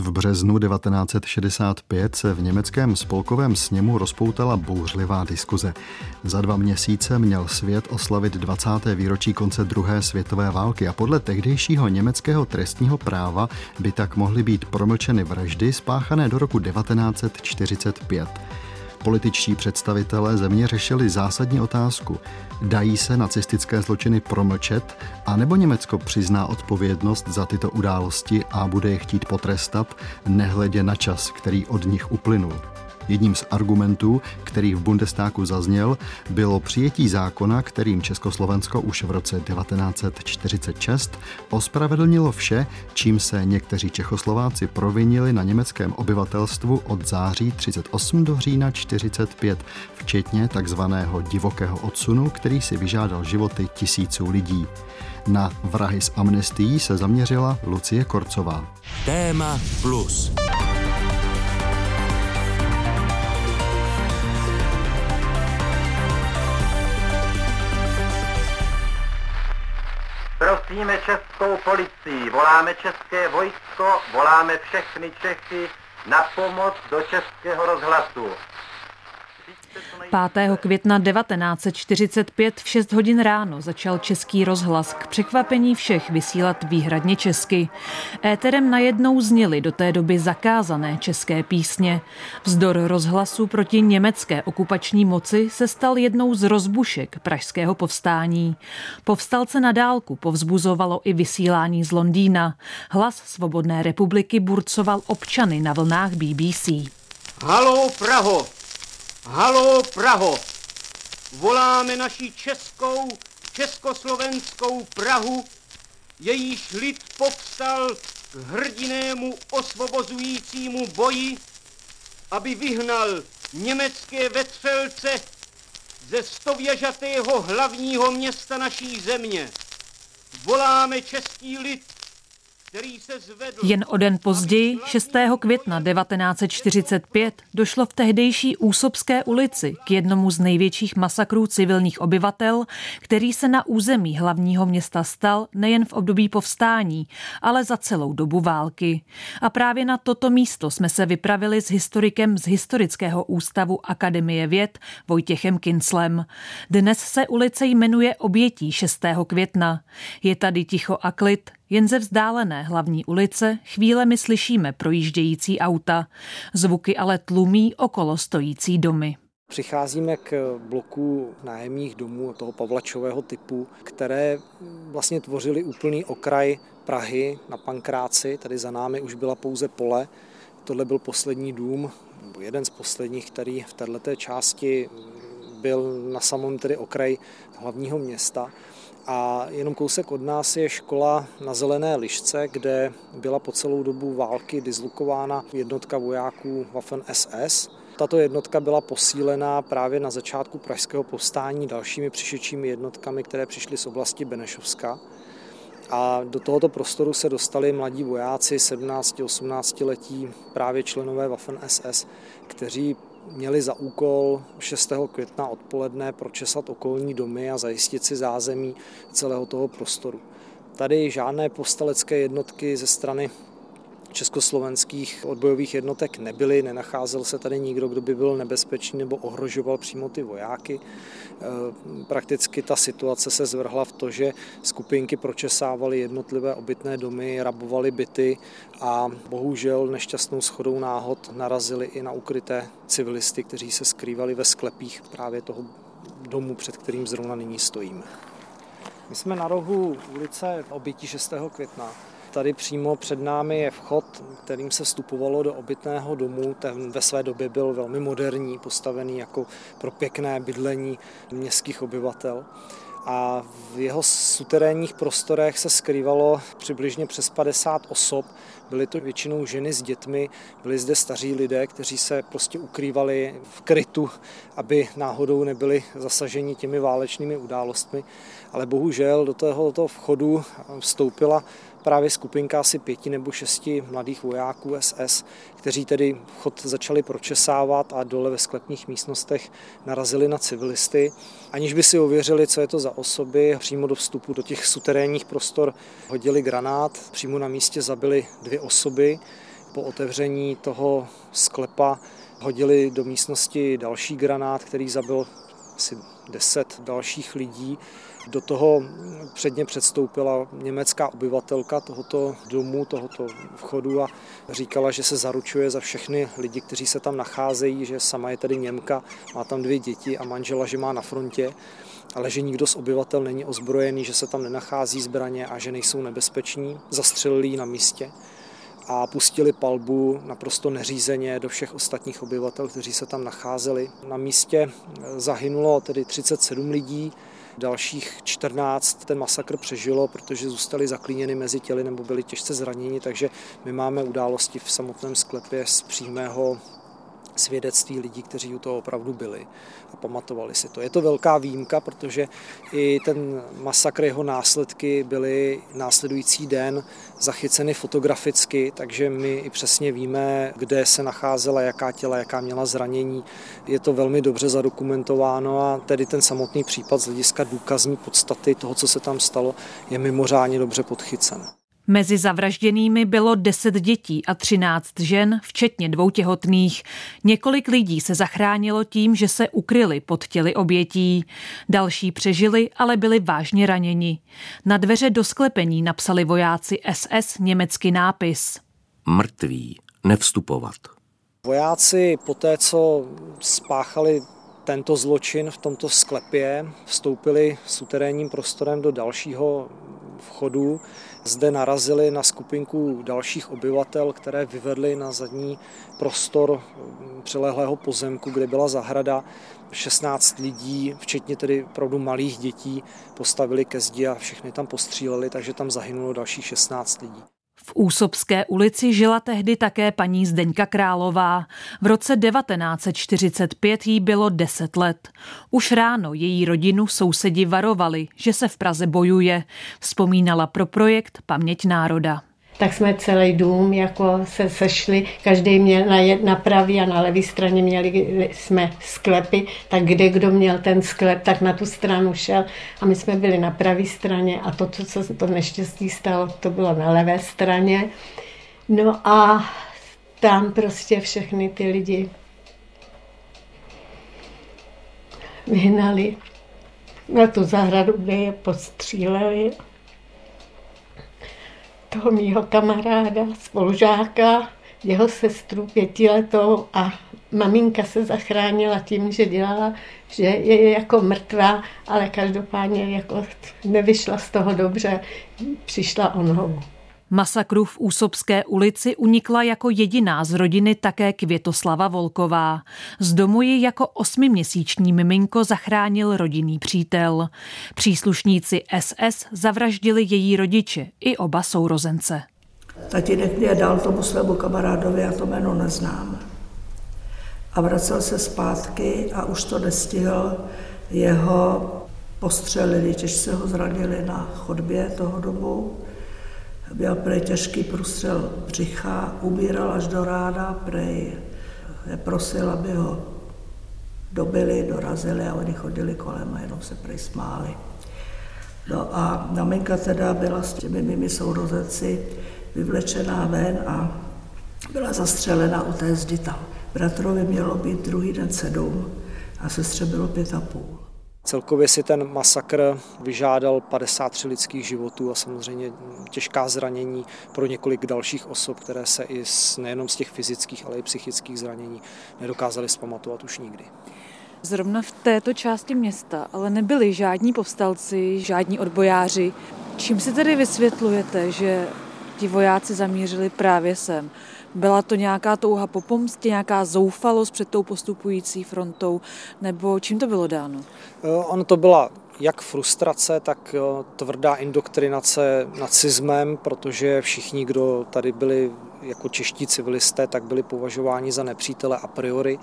V březnu 1965 se v německém spolkovém sněmu rozpoutala bouřlivá diskuze. Za dva měsíce měl svět oslavit 20. výročí konce druhé světové války a podle tehdejšího německého trestního práva by tak mohly být promlčeny vraždy spáchané do roku 1945. Političtí představitelé země řešili zásadní otázku. Dají se nacistické zločiny promlčet, anebo Německo přizná odpovědnost za tyto události a bude je chtít potrestat, nehledě na čas, který od nich uplynul. Jedním z argumentů, který v Bundestagu zazněl, bylo přijetí zákona, kterým Československo už v roce 1946 ospravedlnilo vše, čím se někteří Čechoslováci provinili na německém obyvatelstvu od září 38 do října 45, včetně takzvaného divokého odsunu, který si vyžádal životy tisíců lidí. Na vrahy z amnestií se zaměřila Lucie Korcová. Téma plus. Prosíme českou policii, voláme české vojsko, voláme všechny Čechy na pomoc do českého rozhlasu. 5. května 1945 v 6 hodin ráno začal český rozhlas k překvapení všech vysílat výhradně česky. Éterem najednou zněly do té doby zakázané české písně. Vzdor rozhlasu proti německé okupační moci se stal jednou z rozbušek pražského povstání. Povstalce na dálku povzbuzovalo i vysílání z Londýna. Hlas Svobodné republiky burcoval občany na vlnách BBC. Halo Praho, Halo Praho! Voláme naši českou, československou Prahu, jejíž lid povstal k hrdinému osvobozujícímu boji, aby vyhnal německé vetřelce ze stověžatého hlavního města naší země. Voláme český lid jen o den později, 6. května 1945, došlo v tehdejší Úsobské ulici k jednomu z největších masakrů civilních obyvatel, který se na území hlavního města stal nejen v období povstání, ale za celou dobu války. A právě na toto místo jsme se vypravili s historikem z Historického ústavu Akademie věd Vojtěchem Kinslem. Dnes se ulice jmenuje Obětí 6. května. Je tady ticho a klid, jen ze vzdálené hlavní ulice chvílemi slyšíme projíždějící auta, zvuky ale tlumí okolo stojící domy. Přicházíme k bloku nájemních domů toho pavlačového typu, které vlastně tvořily úplný okraj Prahy na Pankráci. Tady za námi už byla pouze pole. Tohle byl poslední dům, nebo jeden z posledních, který v této části byl na samém tedy okraji hlavního města. A jenom kousek od nás je škola na Zelené lišce, kde byla po celou dobu války dislokována jednotka vojáků Waffen SS. Tato jednotka byla posílená právě na začátku pražského povstání dalšími přišečími jednotkami, které přišly z oblasti Benešovska. A do tohoto prostoru se dostali mladí vojáci, 17-18 letí, právě členové Waffen SS, kteří měli za úkol 6. května odpoledne pročesat okolní domy a zajistit si zázemí celého toho prostoru. Tady žádné povstalecké jednotky ze strany československých odbojových jednotek nebyly, nenacházel se tady nikdo, kdo by byl nebezpečný nebo ohrožoval přímo ty vojáky. E, prakticky ta situace se zvrhla v to, že skupinky pročesávaly jednotlivé obytné domy, rabovaly byty a bohužel nešťastnou schodou náhod narazili i na ukryté civilisty, kteří se skrývali ve sklepích právě toho domu, před kterým zrovna nyní stojíme. My jsme na rohu ulice obětí 6. května Tady přímo před námi je vchod, kterým se vstupovalo do obytného domu. Ten ve své době byl velmi moderní, postavený jako pro pěkné bydlení městských obyvatel a v jeho suterénních prostorech se skrývalo přibližně přes 50 osob. Byly to většinou ženy s dětmi, byli zde staří lidé, kteří se prostě ukrývali v krytu, aby náhodou nebyli zasaženi těmi válečnými událostmi. Ale bohužel do tohoto vchodu vstoupila právě skupinka asi pěti nebo šesti mladých vojáků SS, kteří tedy vchod začali pročesávat a dole ve sklepních místnostech narazili na civilisty. Aniž by si ověřili, co je to za osoby, přímo do vstupu do těch suterénních prostor hodili granát, přímo na místě zabili dvě osoby. Po otevření toho sklepa hodili do místnosti další granát, který zabil asi deset dalších lidí. Do toho předně předstoupila německá obyvatelka tohoto domu, tohoto vchodu a říkala, že se zaručuje za všechny lidi, kteří se tam nacházejí, že sama je tedy Němka, má tam dvě děti a manžela, že má na frontě, ale že nikdo z obyvatel není ozbrojený, že se tam nenachází zbraně a že nejsou nebezpeční. Zastřelili na místě a pustili palbu naprosto neřízeně do všech ostatních obyvatel, kteří se tam nacházeli. Na místě zahynulo tedy 37 lidí, dalších 14 ten masakr přežilo, protože zůstali zaklíněni mezi těly nebo byli těžce zraněni, takže my máme události v samotném sklepě z přímého svědectví lidí, kteří u toho opravdu byli a pamatovali si to. Je to velká výjimka, protože i ten masakr, jeho následky byly následující den zachyceny fotograficky, takže my i přesně víme, kde se nacházela, jaká těla, jaká měla zranění. Je to velmi dobře zadokumentováno a tedy ten samotný případ z hlediska důkazní podstaty toho, co se tam stalo, je mimořádně dobře podchycen. Mezi zavražděnými bylo 10 dětí a 13 žen, včetně dvou těhotných. Několik lidí se zachránilo tím, že se ukryli pod těly obětí. Další přežili, ale byli vážně raněni. Na dveře do sklepení napsali vojáci SS německý nápis. Mrtví, nevstupovat. Vojáci po té, co spáchali tento zločin v tomto sklepě, vstoupili suterénním prostorem do dalšího vchodu. Zde narazili na skupinku dalších obyvatel, které vyvedli na zadní prostor mm, přilehlého pozemku, kde byla zahrada. 16 lidí, včetně tedy opravdu malých dětí, postavili ke zdi a všechny tam postříleli, takže tam zahynulo dalších 16 lidí. V Úsobské ulici žila tehdy také paní Zdeňka Králová. V roce 1945 jí bylo 10 let. Už ráno její rodinu sousedi varovali, že se v Praze bojuje. Vzpomínala pro projekt Paměť národa tak jsme celý dům jako se sešli, každý měl na, jed, na pravý a na levé straně měli jsme sklepy, tak kde kdo měl ten sklep, tak na tu stranu šel. A my jsme byli na pravé straně a to, to, co se to neštěstí stalo, to bylo na levé straně. No a tam prostě všechny ty lidi vyhnali. Na tu zahradu, kde je postříleli toho mýho kamaráda, spolužáka, jeho sestru pětiletou a maminka se zachránila tím, že dělala, že je jako mrtvá, ale každopádně jako nevyšla z toho dobře, přišla o nohu. Masakru v Úsobské ulici unikla jako jediná z rodiny také Květoslava Volková. Z domu ji jako osmiměsíční miminko zachránil rodinný přítel. Příslušníci SS zavraždili její rodiče i oba sourozence. Tatínek mě dal tomu svému kamarádovi, já to jméno neznám. A vracel se zpátky a už to nestihl. Jeho postřelili, těžce ho zranili na chodbě toho domu Měl prej těžký průstřel břicha, umíral až do rána, prej prosil, aby ho dobili, dorazili a oni chodili kolem a jenom se prej smáli. No a maminka teda byla s těmi mými sourozenci vyvlečená ven a byla zastřelena u té zdi tam. Bratrovi mělo být druhý den sedm a sestře bylo pět a půl. Celkově si ten masakr vyžádal 53 lidských životů a samozřejmě těžká zranění pro několik dalších osob, které se i z, nejenom z těch fyzických, ale i psychických zranění nedokázaly zpamatovat už nikdy. Zrovna v této části města ale nebyli žádní povstalci, žádní odbojáři. Čím si tedy vysvětlujete, že ti vojáci zamířili právě sem? Byla to nějaká touha po pomstě, nějaká zoufalost před tou postupující frontou, nebo čím to bylo dáno? Eh, ono to byla jak frustrace, tak eh, tvrdá indoktrinace nacismem, protože všichni, kdo tady byli jako čeští civilisté, tak byli považováni za nepřítele a priori.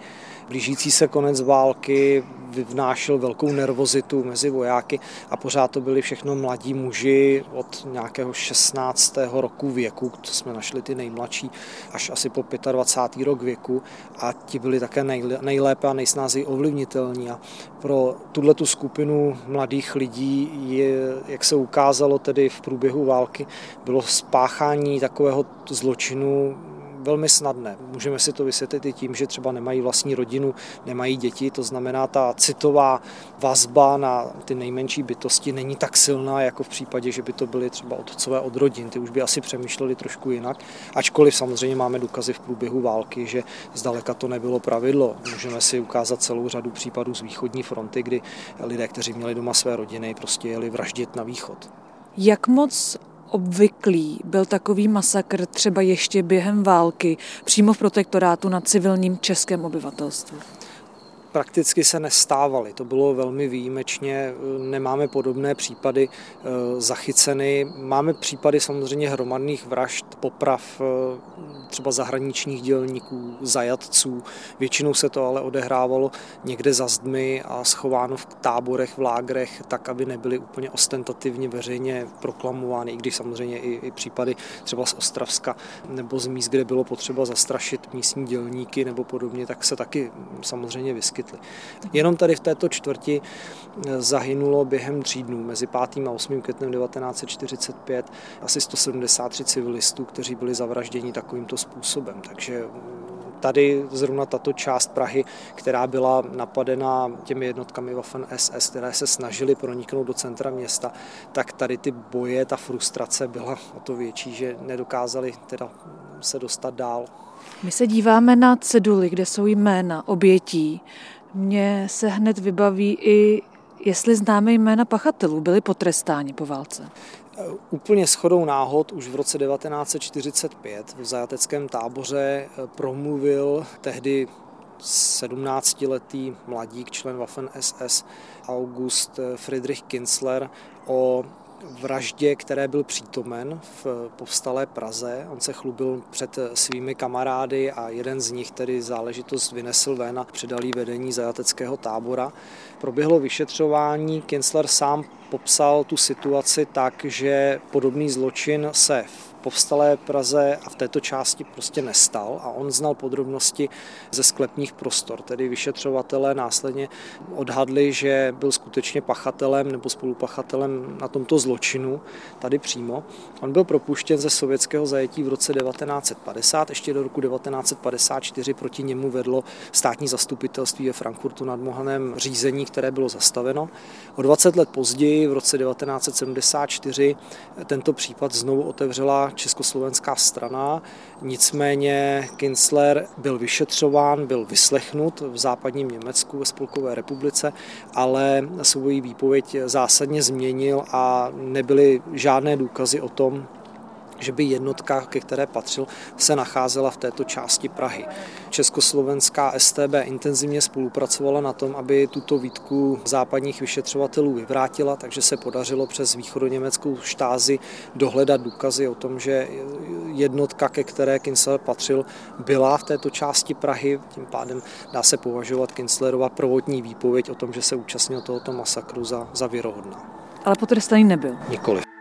Blížící se konec války vyvnášel velkou nervozitu mezi vojáky a pořád to byli všechno mladí muži od nějakého 16. roku věku, to jsme našli ty nejmladší, až asi po 25. rok věku a ti byli také nejlépe a nejsnázeji ovlivnitelní. A pro tuhle tu skupinu mladých lidí, je, jak se ukázalo tedy v průběhu války, bylo spáchání takového zločinu velmi snadné. Můžeme si to vysvětlit i tím, že třeba nemají vlastní rodinu, nemají děti, to znamená ta citová vazba na ty nejmenší bytosti není tak silná, jako v případě, že by to byly třeba otcové od rodin. Ty už by asi přemýšleli trošku jinak, ačkoliv samozřejmě máme důkazy v průběhu války, že zdaleka to nebylo pravidlo. Můžeme si ukázat celou řadu případů z východní fronty, kdy lidé, kteří měli doma své rodiny, prostě jeli vraždit na východ. Jak moc obvyklý byl takový masakr třeba ještě během války přímo v protektorátu na civilním českém obyvatelstvu? Prakticky se nestávaly. To bylo velmi výjimečně, nemáme podobné případy eh, zachyceny. Máme případy samozřejmě hromadných vražd, poprav eh, třeba zahraničních dělníků, zajatců. Většinou se to ale odehrávalo někde za zdmi a schováno v táborech, v lágrech, tak, aby nebyly úplně ostentativně veřejně proklamovány, i když samozřejmě i, i případy třeba z Ostravska nebo z míst, kde bylo potřeba zastrašit místní dělníky nebo podobně, tak se taky samozřejmě vyskytly vyskytly. Jenom tady v této čtvrti eh, zahynulo během tří dnů, mezi 5. a 8. květnem 1945, asi 173 civilistů, kteří byli zavražděni takovýmto způsobem. Takže mm, tady zrovna tato část Prahy, která byla napadena těmi jednotkami Waffen SS, které se snažily proniknout do centra města, tak tady ty boje, ta frustrace byla o to větší, že nedokázali teda se dostat dál. My se díváme na ceduly, kde jsou jména obětí. Mně se hned vybaví i, jestli známe jména pachatelů, byli potrestáni po válce. Úplně shodou náhod už v roce 1945 v zajateckém táboře eh, promluvil tehdy 17-letý mladík, člen Waffen SS August eh, Friedrich Kinsler o vraždě, které byl přítomen v povstalé Praze. On se chlubil před svými kamarády a jeden z nich tedy záležitost vynesl ven a předal vedení zajateckého tábora. Proběhlo vyšetřování, Kinsler sám popsal tu situaci tak, že podobný zločin se v povstalé Praze a v této části prostě nestal a on znal podrobnosti ze sklepních prostor. Tedy vyšetřovatelé následně odhadli, že byl skutečně pachatelem nebo spolupachatelem na tomto zločinu tady přímo. On byl propuštěn ze sovětského zajetí v roce 1950, ještě do roku 1954 proti němu vedlo státní zastupitelství ve Frankfurtu nad Mohanem řízení, které bylo zastaveno. O 20 let později, v roce 1974, tento případ znovu otevřela československá strana, nicméně Kinsler byl vyšetřován, byl vyslechnut v západním Německu ve Spolkové republice, ale svoji výpověď zásadně změnil a nebyly žádné důkazy o tom, že by jednotka, ke které patřil, se nacházela v této části Prahy. Československá STB intenzivně spolupracovala na tom, aby tuto výtku západních vyšetřovatelů vyvrátila, takže se podařilo přes východoněmeckou štázi dohledat důkazy o tom, že jednotka, ke které Kinsler patřil, byla v této části Prahy. Tím pádem dá se považovat Kinslerova prvotní výpověď o tom, že se účastnil tohoto masakru za, za věrohodná. Ale potrestaný nebyl. Nikoliv.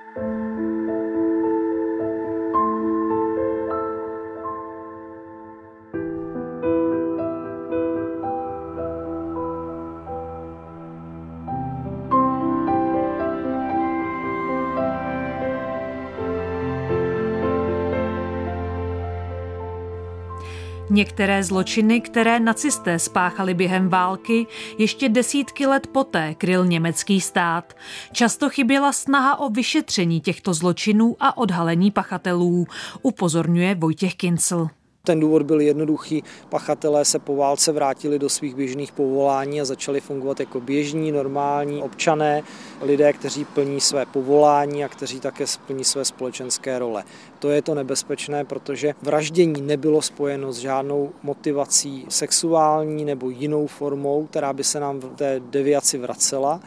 Některé zločiny, které nacisté spáchali během války, ještě desítky let poté kryl německý stát. Často chyběla snaha o vyšetření těchto zločinů a odhalení pachatelů, upozorňuje Vojtěch Kincel. Ten důvod byl jednoduchý. Pachatelé se po válce vrátili do svých běžných povolání a začali fungovat jako běžní, normální občané, lidé, kteří plní své povolání a kteří také plní své společenské role. To je to nebezpečné, protože vraždění nebylo spojeno s žádnou motivací sexuální nebo jinou formou, která by se nám v té deviaci vracela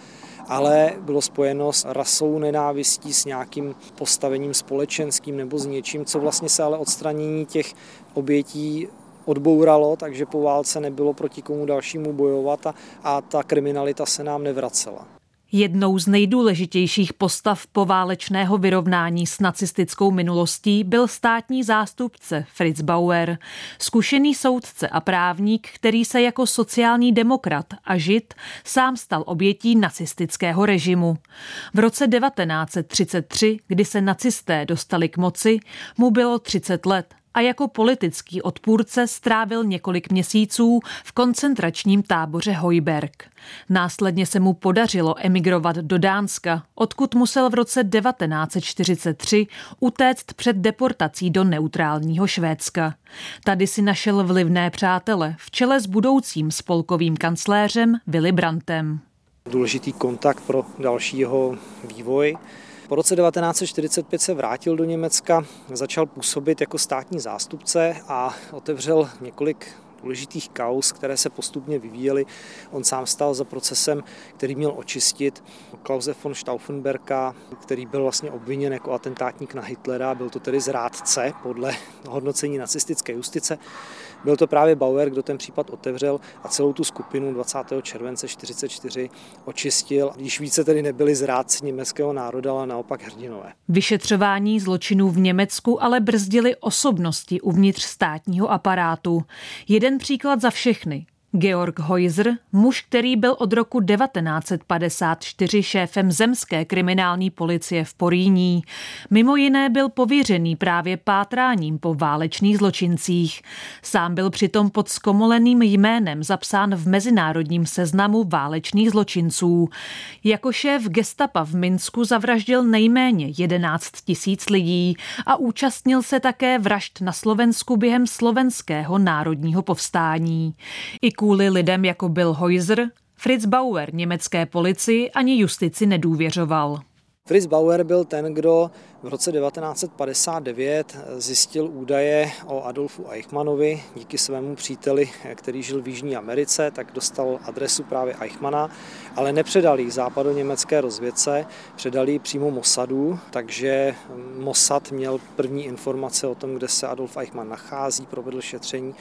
ale bylo spojeno s rasou nenávistí, s nějakým postavením společenským nebo s něčím, co vlastně se ale odstranění těch obětí odbouralo, takže po válce nebylo proti komu dalšímu bojovat a, a ta kriminalita se nám nevracela. Jednou z nejdůležitějších postav poválečného vyrovnání s nacistickou minulostí byl státní zástupce Fritz Bauer, zkušený soudce a právník, který se jako sociální demokrat a žid sám stal obětí nacistického režimu. V roce 1933, kdy se nacisté dostali k moci, mu bylo 30 let a jako politický odpůrce strávil několik měsíců v koncentračním táboře Hojberg. Následně se mu podařilo emigrovat do Dánska, odkud musel v roce 1943 utéct před deportací do neutrálního Švédska. Tady si našel vlivné přátele v čele s budoucím spolkovým kancléřem Willy Brandtem. Důležitý kontakt pro další jeho vývoj. Po roce 1945 se vrátil do Německa, začal působit jako státní zástupce a otevřel několik důležitých kaus, které se postupně vyvíjely. On sám stál za procesem, který měl očistit Klause von Stauffenberga, který byl vlastně obviněn jako atentátník na Hitlera, byl to tedy zrádce podle hodnocení nacistické justice. Byl to právě Bauer, kdo ten případ otevřel a celou tu skupinu 20. července 1944 očistil. Již více tedy nebyli zrádci německého národa, ale naopak hrdinové. Vyšetřování zločinů v Německu ale brzdili osobnosti uvnitř státního aparátu. Jeden příklad za všechny. Georg Heuser, muž, který byl od roku 1954 šéfem zemské kriminální policie v Poríní. Mimo jiné byl pověřený právě pátráním po válečných zločincích. Sám byl přitom pod skomoleným jménem zapsán v mezinárodním seznamu válečných zločinců. Jako šéf gestapa v Minsku zavraždil nejméně 11 tisíc lidí a účastnil se také vražd na Slovensku během slovenského národního povstání. I kvůli lidem jako Bill Heuser, Fritz Bauer německé policii ani justici nedůvěřoval. Fritz Bauer byl ten, kdo v roce 1959 zjistil údaje o Adolfu Eichmannovi díky svému příteli, který žil v Jižní Americe, tak dostal adresu právě Eichmana, ale nepředal ji západoněmecké rozvědce, předal ji přímo Mossadu, takže Mossad měl první informace o tom, kde se Adolf Eichmann nachází, provedl šetření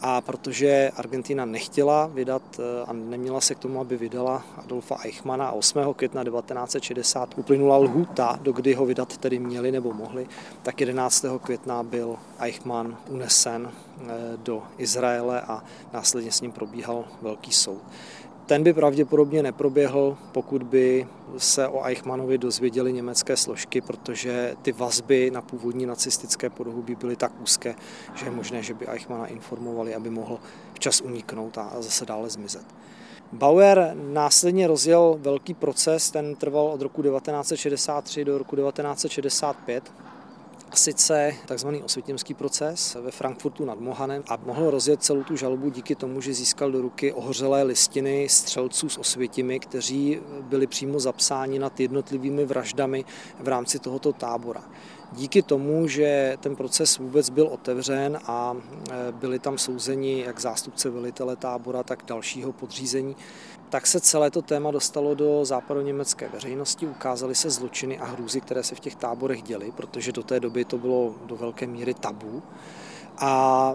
a protože Argentina nechtěla vydat eh, a neměla se k tomu, aby vydala Adolfa Eichmana 8. května 1960 uplynula lhůta, do kdy ho vydat tedy měli nebo mohli, tak 11. května byl Eichmann unesen eh, do Izraele a následně s ním probíhal velký soud. Ten by pravděpodobně neproběhl, pokud by se o Eichmannovi dozvěděli německé složky, protože ty vazby na původní nacistické podhubí byly tak úzké, že je možné, že by Eichmanna informovali, aby mohl včas uniknout a zase dále zmizet. Bauer následně rozjel velký proces, ten trval od roku 1963 do roku 1965 sice tzv. osvětěmský proces ve Frankfurtu nad Mohanem a mohl rozjet celou tu žalobu díky tomu, že získal do ruky ohořelé listiny střelců s osvětimi, kteří byli přímo zapsáni nad jednotlivými vraždami v rámci tohoto tábora. Díky tomu, že ten proces vůbec byl otevřen a e, byli tam souzeni jak zástupce velitele tábora, tak dalšího podřízení, tak se celé to téma dostalo do západoněmecké veřejnosti, ukázaly se zločiny a hrůzy, které se v těch táborech děly, protože do té doby to bylo do velké míry tabu. A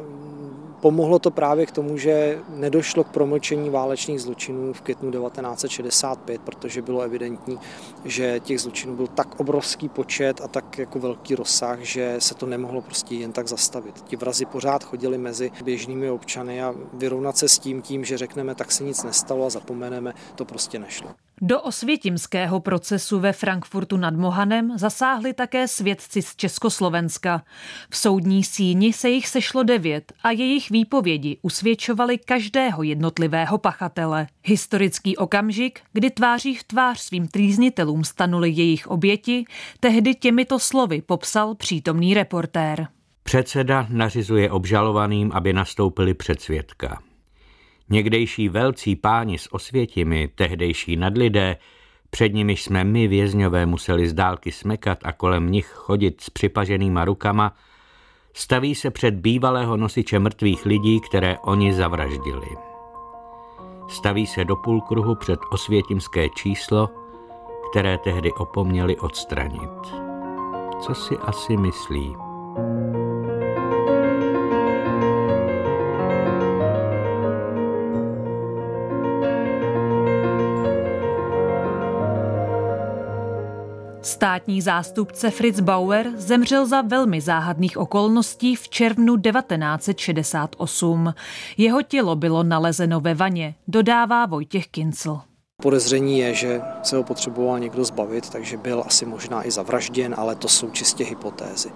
Pomohlo to právě k tomu, že nedošlo k promlčení válečných zločinů v květnu 1965, protože bylo evidentní, že těch zločinů byl tak obrovský počet a tak jako velký rozsah, že se to nemohlo prostě jen tak zastavit. Ti vrazi pořád chodili mezi běžnými občany a vyrovnat se s tím tím, že řekneme, tak se nic nestalo a zapomeneme, to prostě nešlo. Do osvětimského procesu ve Frankfurtu nad Mohanem zasáhli také svědci z Československa. V soudní síni se jich sešlo devět a jejich výpovědi usvědčovali každého jednotlivého pachatele. Historický okamžik, kdy tváří v tvář svým trýznitelům stanuli jejich oběti, tehdy těmito slovy popsal přítomný reportér. Předseda nařizuje obžalovaným, aby nastoupili před svědka. Někdejší velcí páni s osvětimi, tehdejší nadlidé, před nimi jsme my vězňové museli z dálky smekat a kolem nich chodit s připaženýma rukama, staví se před bývalého nosiče mrtvých lidí, které oni zavraždili. Staví se do půlkruhu před osvětimské číslo, které tehdy opomněli odstranit. Co si asi myslí? Státní zástupce Fritz Bauer zemřel za velmi záhadných okolností v červnu 1968. Jeho tělo bylo nalezeno ve vaně, dodává Vojtěch Kincl. Podezření je, že se ho potřeboval někdo zbavit, takže byl asi možná i zavražděn, ale to jsou čistě hypotézy.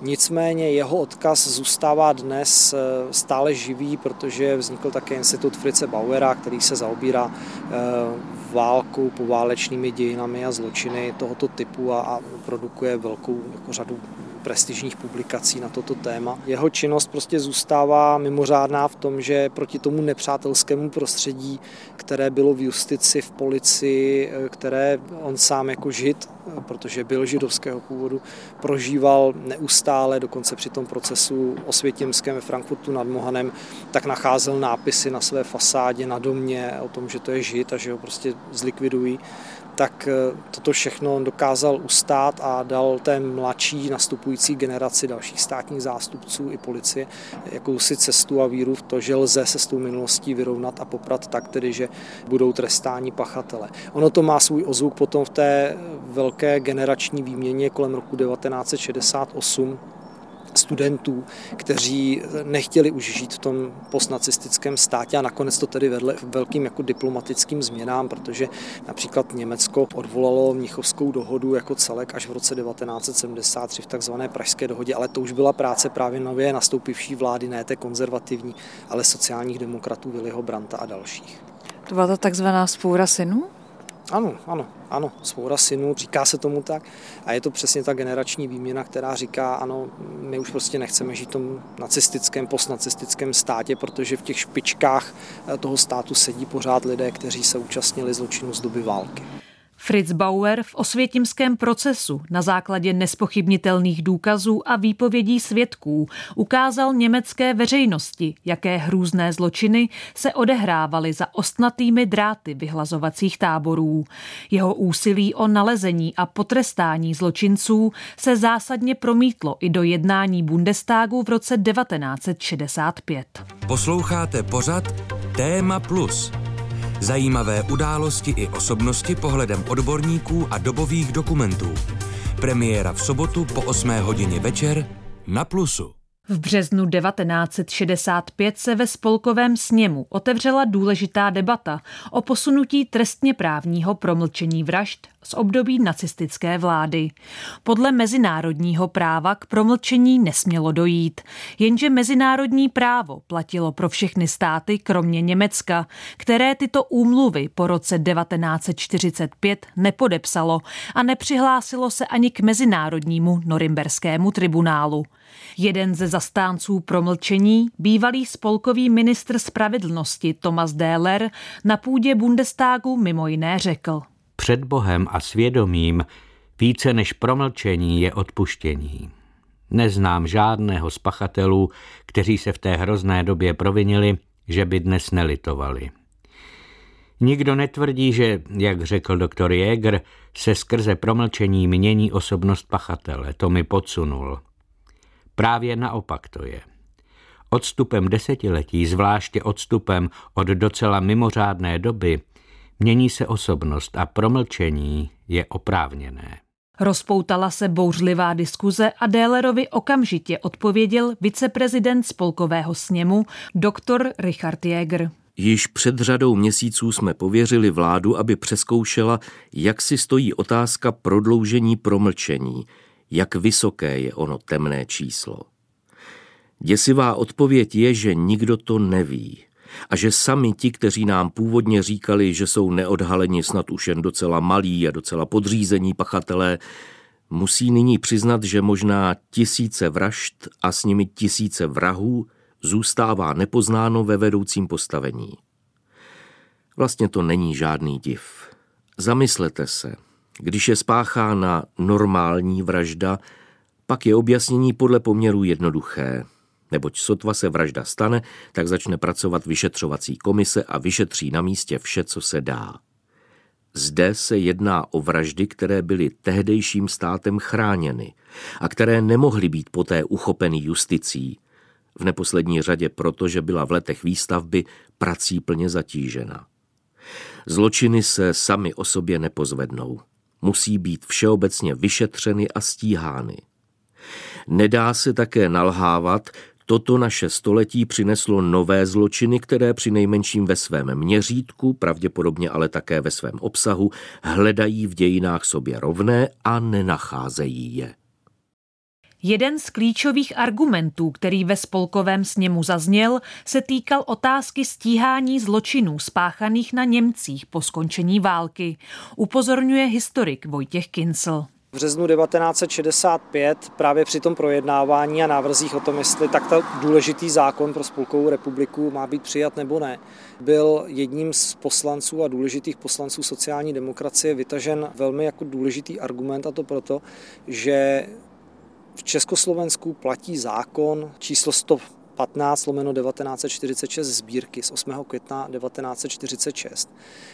Nicméně jeho odkaz zůstává dnes eh, stále živý, protože vznikl také institut Frice Bauera, který se zaobírá eh, válkou, poválečnými dějinami a zločiny tohoto typu a, a produkuje velkou jako řadu prestižních publikací na toto téma. Jeho činnost prostě zůstává mimořádná v tom, že proti tomu nepřátelskému prostředí, které bylo v justici, v policii, které on sám jako žid, protože byl židovského původu, prožíval neustále, dokonce při tom procesu osvětimském ve Frankfurtu nad Mohanem, tak nacházel nápisy na své fasádě, na domě o tom, že to je žid a že ho prostě zlikvidují tak eh, toto všechno dokázal ustát a dal té mladší nastupující generaci dalších státních zástupců i policie jakousi cestu a víru v to, že lze se s tou minulostí vyrovnat a poprat tak tedy, že budou trestáni pachatele. Ono to má svůj ozvuk potom v té velké generační výměně kolem roku 1968, studentů, kteří nechtěli už žít v tom postnacistickém státě a nakonec to tedy vedle velkým jako diplomatickým změnám, protože například Německo odvolalo Mnichovskou dohodu jako celek až v roce 1973 v takzvané Pražské dohodě, ale to už byla práce právě nově nastoupivší vlády, ne té konzervativní, ale sociálních demokratů Viliho Branta a dalších. To byla ta takzvaná spoura synů? Ano, ano, ano, svoura synů, říká se tomu tak. A je to přesně ta generační výměna, která říká, ano, my už prostě nechceme žít v tom nacistickém, postnacistickém státě, protože v těch špičkách eh, toho státu sedí pořád lidé, kteří se účastnili zločinu z doby války. Fritz Bauer v osvětimském procesu na základě nespochybnitelných důkazů a výpovědí svědků ukázal německé veřejnosti, jaké hrůzné zločiny se odehrávaly za ostnatými dráty vyhlazovacích táborů. Jeho úsilí o nalezení a potrestání zločinců se zásadně promítlo i do jednání Bundestagu v roce 1965. Posloucháte pořad Téma Plus Zajímavé události i osobnosti pohledem odborníků a dobových dokumentů. Premiéra v sobotu po 8 hodině večer na Plusu. V březnu 1965 se ve spolkovém sněmu otevřela důležitá debata o posunutí trestně právního promlčení vražd z období nacistické vlády. Podle mezinárodního práva k promlčení nesmělo dojít, jenže mezinárodní právo platilo pro všechny státy, kromě Německa, které tyto úmluvy po roce 1945 nepodepsalo a nepřihlásilo se ani k mezinárodnímu norimberskému tribunálu. Jeden ze zastánců promlčení, bývalý spolkový ministr spravedlnosti Thomas Dehler, na půdě Bundestagu mimo jiné řekl. Před Bohem a svědomím více než promlčení je odpuštění. Neznám žádného z pachatelů, kteří se v té hrozné době provinili, že by dnes nelitovali. Nikdo netvrdí, že, jak řekl doktor Jäger, se skrze promlčení mění osobnost pachatele. To mi podsunul. Právě naopak to je. Odstupem desetiletí, zvláště odstupem od docela mimořádné doby, mění se osobnost a promlčení je oprávněné. Rozpoutala se bouřlivá diskuze a Délerovi okamžitě odpověděl viceprezident spolkového sněmu doktor Richard Jäger. Již před řadou měsíců jsme pověřili vládu, aby přeskoušela, jak si stojí otázka prodloužení promlčení, jak vysoké je ono temné číslo. Děsivá odpověď je, že nikdo to neví a že sami ti, kteří nám původně říkali, že jsou neodhaleni snad už jen docela malí a docela podřízení pachatelé, musí nyní přiznat, že možná tisíce vražd a s nimi tisíce vrahů zůstává nepoznáno ve vedoucím postavení. Vlastně to není žádný div. Zamyslete se, když je spáchána normální vražda, pak je objasnění podle poměru jednoduché. Neboť sotva se vražda stane, tak začne pracovat vyšetřovací komise a vyšetří na místě vše, co se dá. Zde se jedná o vraždy, které byly tehdejším státem chráněny a které nemohly být poté uchopeny justicí, v neposlední řadě proto, že byla v letech výstavby prací plně zatížena. Zločiny se sami o sobě nepozvednou musí být všeobecně vyšetřeny a stíhány. Nedá se také nalhávat, toto naše století přineslo nové zločiny, které při nejmenším ve svém měřítku, pravděpodobně ale také ve svém obsahu, hledají v dějinách sobě rovné a nenacházejí je. Jeden z klíčových argumentů, který ve spolkovém sněmu zazněl, se týkal otázky stíhání zločinů spáchaných na Němcích po skončení války, upozorňuje historik Vojtěch Kincel. V březnu 1965 právě při tom projednávání a návrzích o tom, jestli takto důležitý zákon pro Spolkovou republiku má být přijat nebo ne, byl jedním z poslanců a důležitých poslanců sociální demokracie vytažen velmi jako důležitý argument a to proto, že v Československu platí zákon číslo 100 15 lomeno 1946 sbírky z 8. května 1946,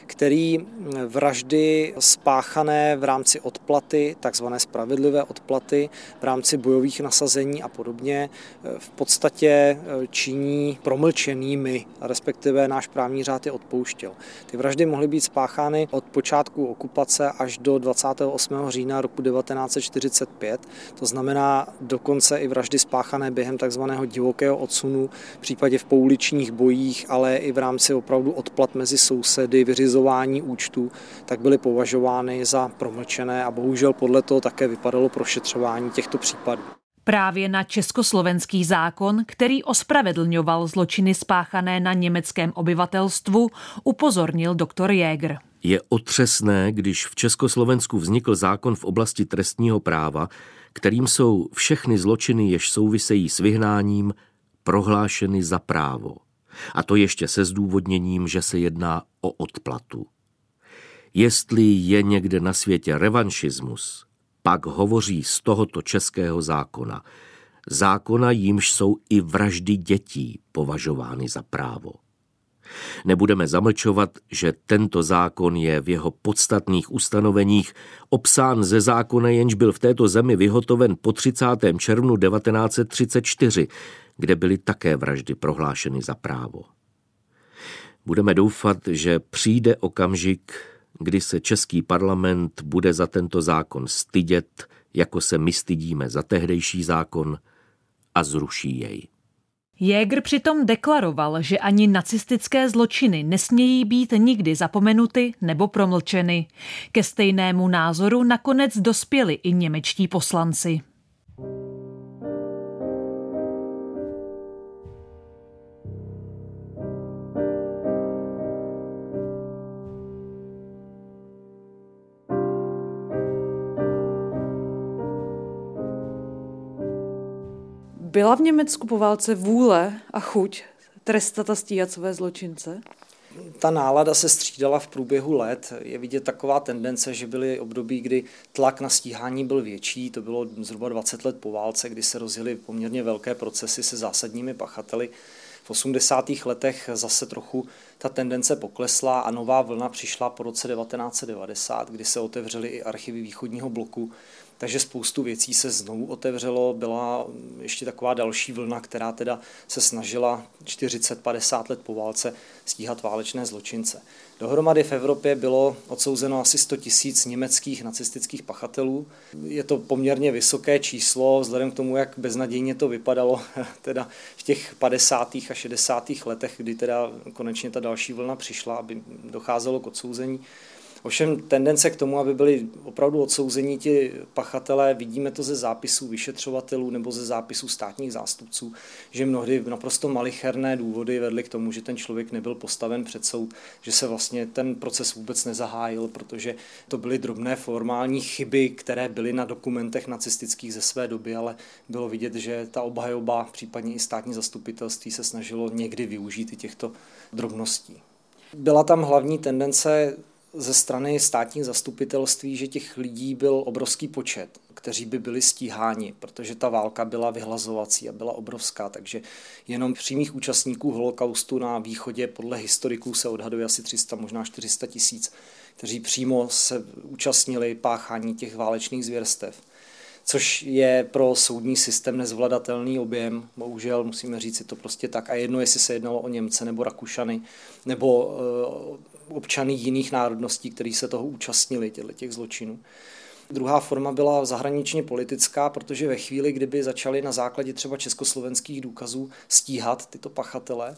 který vraždy spáchané v rámci odplaty, takzvané spravedlivé odplaty, v rámci bojových nasazení a podobně, v podstatě e, činí promlčenými, respektive náš právní řád je odpouštěl. Ty vraždy mohly být spáchány od počátku okupace až do 28. října roku 1945, to znamená dokonce i vraždy spáchané během takzvaného divokého odsunu odsunu, v případě v pouličních bojích, ale i v rámci opravdu odplat mezi sousedy, vyřizování účtů, tak byly považovány za promlčené a bohužel podle toho také vypadalo prošetřování těchto případů. Právě na československý zákon, který ospravedlňoval zločiny spáchané na německém obyvatelstvu, upozornil doktor Jäger. Je otřesné, když v Československu vznikl zákon v oblasti trestního práva, kterým jsou všechny zločiny, jež souvisejí s vyhnáním, prohlášeny za právo. A to ještě se zdůvodněním, že se jedná o odplatu. Jestli je někde na světě revanšismus, pak hovoří z tohoto českého zákona. Zákona, jímž jsou i vraždy dětí považovány za právo. Nebudeme zamlčovat, že tento zákon je v jeho podstatných ustanoveních obsán ze zákona, jenž byl v této zemi vyhotoven po 30. červnu 1934, kde byly také vraždy prohlášeny za právo. Budeme doufat, že přijde okamžik, kdy se Český parlament bude za tento zákon stydět, jako se my stydíme za tehdejší zákon a zruší jej. Jäger přitom deklaroval, že ani nacistické zločiny nesmějí být nikdy zapomenuty nebo promlčeny. Ke stejnému názoru nakonec dospěli i němečtí poslanci. Byla v Německu po válce vůle a chuť trestat a stíhat své zločince? ta nálada se střídala v průběhu let. Je vidět taková tendence, že byly období, kdy tlak na stíhání byl větší. To bylo zhruba 20 let po válce, kdy se rozjeli poměrně velké procesy se zásadními pachateli. V 80. letech zase trochu ta tendence poklesla a nová vlna přišla po roce 1990, kdy se otevřely i archivy východního bloku takže spoustu věcí se znovu otevřelo. Byla ještě taková další vlna, která teda se snažila 40-50 let po válce stíhat válečné zločince. Dohromady v Evropě bylo odsouzeno asi 100 tisíc německých nacistických pachatelů. Je to poměrně vysoké číslo, vzhledem k tomu, jak beznadějně to vypadalo teda v těch 50. a 60. letech, kdy teda konečně ta další vlna přišla, aby docházelo k odsouzení Ovšem tendence k tomu, aby byli opravdu odsouzení ti pachatelé, vidíme to ze zápisů vyšetřovatelů nebo ze zápisů státních zástupců, že mnohdy naprosto malicherné důvody vedly k tomu, že ten člověk nebyl postaven před soud, že se vlastně ten proces vůbec nezahájil, protože to byly drobné formální chyby, které byly na dokumentech nacistických ze své doby, ale bylo vidět, že ta obhajoba, případně i státní zastupitelství se snažilo někdy využít i těchto drobností. Byla tam hlavní tendence ze strany státních zastupitelství, že těch lidí byl obrovský počet, kteří by byli stíháni, protože ta válka byla vyhlazovací a byla obrovská, takže jenom přímých účastníků holokaustu na východě podle historiků se odhaduje asi 300, možná 400 tisíc, kteří přímo se účastnili páchání těch válečných zvěrstev což je pro soudní systém nezvladatelný objem. Bohužel musíme říct si to prostě tak. A jedno, jestli se jednalo o Němce nebo Rakušany, nebo eh, občany jiných národností, kteří se toho účastnili, těch zločinů. Druhá forma byla zahraničně politická, protože ve chvíli, kdyby začali na základě třeba československých důkazů stíhat tyto pachatele,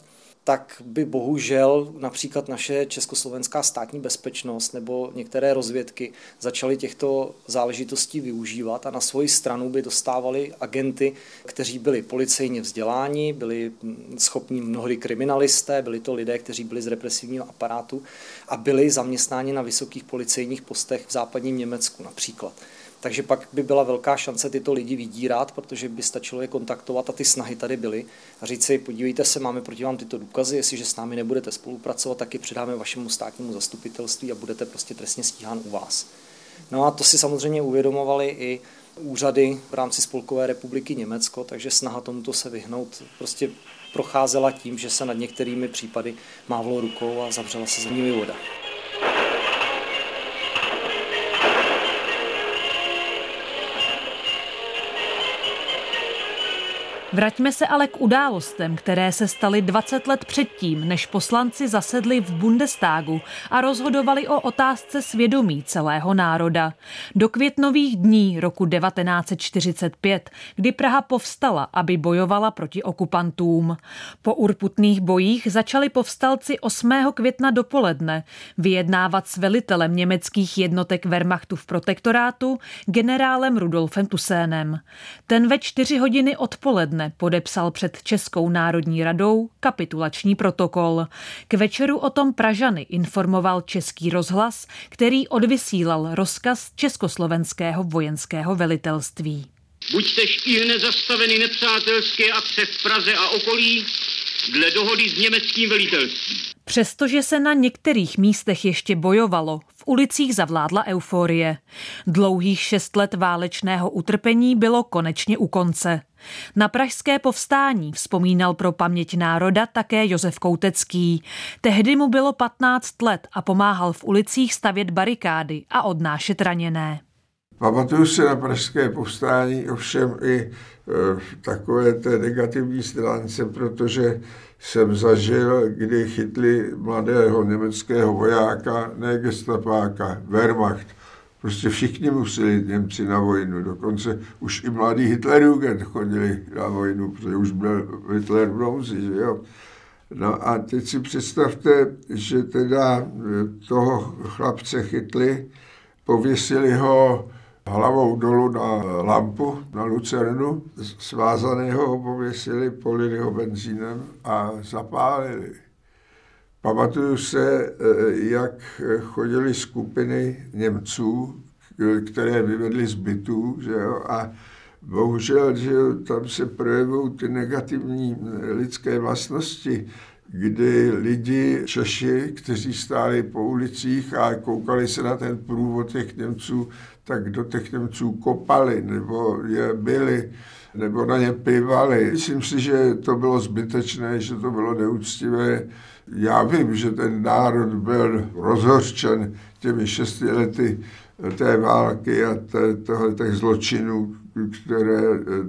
tak by bohužel například naše československá státní bezpečnost nebo některé rozvědky začaly těchto záležitostí využívat a na svoji stranu by dostávali agenty, kteří byli policejně vzděláni, byli schopní mnohdy kriminalisté, byli to lidé, kteří byli z represivního aparátu a byli zaměstnáni na vysokých policejních postech v západním Německu například. Takže pak by byla velká šance tyto lidi vydírat, protože by stačilo je kontaktovat a ty snahy tady byly a říct si, podívejte se, máme proti vám tyto důkazy, jestliže s námi nebudete spolupracovat, tak je předáme vašemu státnímu zastupitelství a budete prostě trestně stíhán u vás. No a to si samozřejmě uvědomovali i úřady v rámci Spolkové republiky Německo, takže snaha tomuto se vyhnout prostě procházela tím, že se nad některými případy mávlo rukou a zavřela se za nimi voda. Vraťme se ale k událostem, které se staly 20 let předtím, než poslanci zasedli v Bundestagu a rozhodovali o otázce svědomí celého národa. Do květnových dní roku 1945, kdy Praha povstala, aby bojovala proti okupantům. Po urputných bojích začali povstalci 8. května dopoledne vyjednávat s velitelem německých jednotek Wehrmachtu v protektorátu, generálem Rudolfem Tusénem. Ten ve čtyři hodiny odpoledne dne podepsal před Českou národní radou kapitulační protokol. K večeru o tom Pražany informoval Český rozhlas, který odvysílal rozkaz Československého vojenského velitelství. Buďte štíhne zastaveny nepřátelské akce v Praze a okolí dle dohody s německým velitelstvím. Přestože se na některých místech ještě bojovalo, v ulicích zavládla euforie. Dlouhých šest let válečného utrpení bylo konečně u konce. Na pražské povstání vzpomínal pro paměť národa také Josef Koutecký. Tehdy mu bylo 15 let a pomáhal v ulicích stavět barikády a odnášet raněné. Pamatuju se na pražské povstání, ovšem i v e, takové té negativní stránce, protože jsem zažil, kdy chytli mladého německého vojáka, ne gestapáka, Wehrmacht, Prostě všichni museli Němci na vojnu, dokonce už i mladí Hitlerjugend chodili na vojnu, protože už byl Hitler v bronzi, že jo. No a teď si představte, že teda toho chlapce chytli, pověsili ho hlavou dolů na lampu, na lucernu, svázaného ho pověsili, polili ho benzínem a zapálili. Pamatuju se, eh, jak chodili skupiny Němců, které vyvedli z bytů, že jo, a bohužel, že tam se projevují ty negativní lidské vlastnosti, kdy lidi, Češi, kteří stáli po ulicích a koukali se na ten průvod těch Němců, tak do těch Němců kopali nebo je byli nebo na ně pivali. Myslím si, že to bylo zbytečné, že to bylo neúctivé. Já vím, že ten národ byl rozhořčen těmi šesti lety té války a toho, těch zločinů, které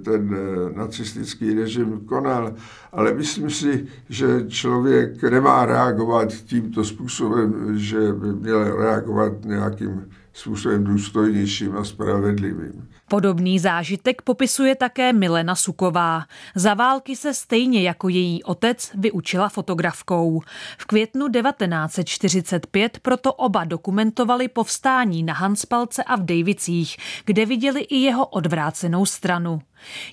ten nacistický režim konal. Ale myslím si, že člověk nemá reagovat tímto způsobem, že by měl reagovat nějakým způsobem důstojnějším a spravedlivým. Podobný zážitek popisuje také Milena Suková. Za války se stejně jako její otec vyučila fotografkou. V květnu 1945 proto oba dokumentovali povstání na Hanspalce a v Dejvicích, kde viděli i jeho odvrácenou stranu.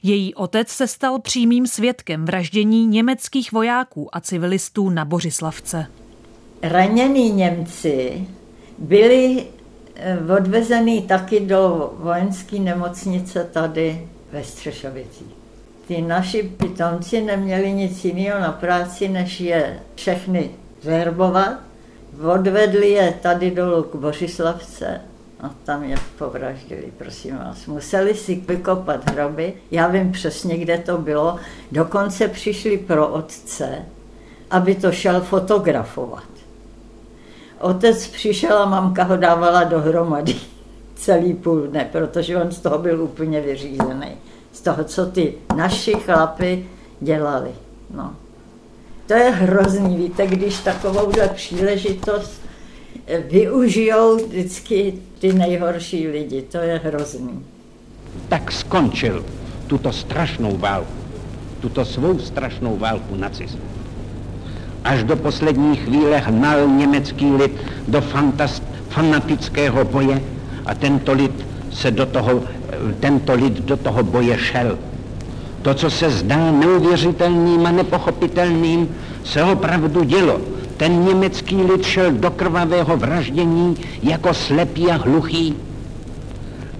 Její otec se stal přímým svědkem vraždění německých vojáků a civilistů na Bořislavce. Ranění Němci byli odvezený taky do vojenské nemocnice tady ve Střešovicích. Ty naši pitomci neměli nic jiného na práci, než je všechny zherbovat. Odvedli je tady dolů k Bořislavce a tam je povraždili, prosím vás. Museli si vykopat hroby, já vím přesně, kde to bylo. Dokonce přišli pro otce, aby to šel fotografovat. Otec přišel a mamka ho dávala dohromady celý půl dne, protože on z toho byl úplně vyřízený. Z toho, co ty naši chlapy dělali. No. To je hrozný, víte, když takovouhle příležitost využijou vždycky ty nejhorší lidi. To je hrozný. Tak skončil tuto strašnou válku, tuto svou strašnou válku nacismu. Až do poslední chvíle hnal německý lid do fantast, fanatického boje a tento lid se do toho, tento lid do toho boje šel. To, co se zdá neuvěřitelným a nepochopitelným, se opravdu dělo. Ten německý lid šel do krvavého vraždění jako slepý a hluchý.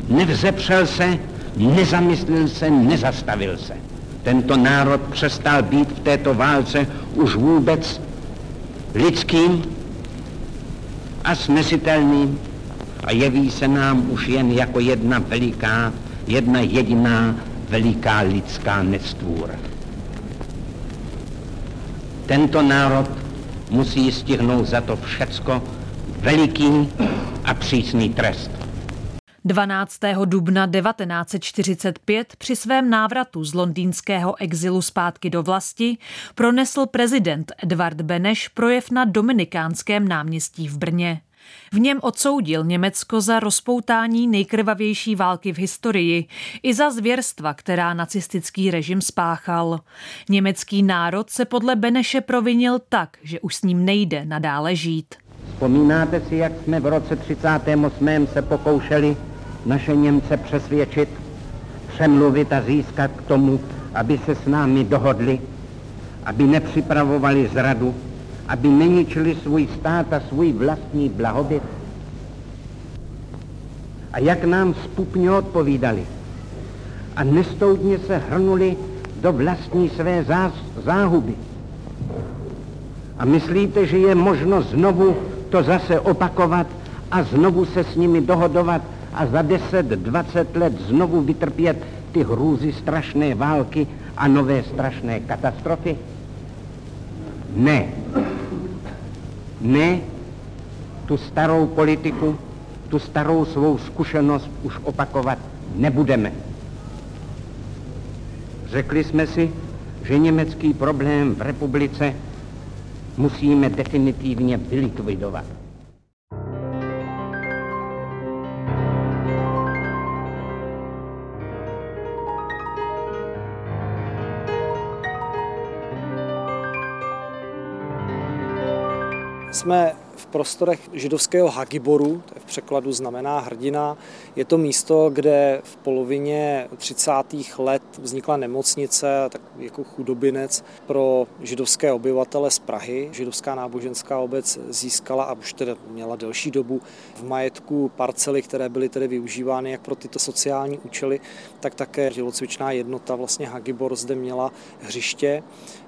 Nevzepřel se, nezamyslel se, nezastavil se. Tento národ přestal být v této válce už vůbec lidským a snesitelným a jeví se nám už jen jako jedna veliká, jedna jediná veliká lidská nestvůra. Tento národ musí stihnout za to všecko veliký a přísný trest. 12. dubna 1945 při svém návratu z londýnského exilu zpátky do vlasti pronesl prezident Edvard Beneš projev na Dominikánském náměstí v Brně. V něm odsoudil Německo za rozpoutání nejkrvavější války v historii i za zvěrstva, která nacistický režim spáchal. Německý národ se podle Beneše provinil tak, že už s ním nejde nadále žít. Vzpomínáte si, jak jsme v roce 38. se pokoušeli naše Němce přesvědčit, přemluvit a získat k tomu, aby se s námi dohodli, aby nepřipravovali zradu, aby neničili svůj stát a svůj vlastní blahobyt? A jak nám spupně odpovídali a nestoudně se hrnuli do vlastní své záhuby. A myslíte, že je možno znovu to zase opakovat a znovu se s nimi dohodovat a za 10-20 let znovu vytrpět ty hrůzy strašné války a nové strašné katastrofy? Ne. Ne, tu starou politiku, tu starou svou zkušenost už opakovat nebudeme. Řekli jsme si, že německý problém v republice musíme definitivně vylikvidovat. Jsme v prostorech židovského Hagiboru, to v překladu znamená hrdina. Je to místo, kde v polovině 30. let vznikla nemocnice, tak jako chudobinec pro židovské obyvatele z Prahy. Židovská náboženská obec získala a už tedy měla delší dobu v majetku parcely, které byly tedy využívány jak pro tyto sociální účely, tak také tělocvičná jednota vlastně Hagibor zde měla hřiště.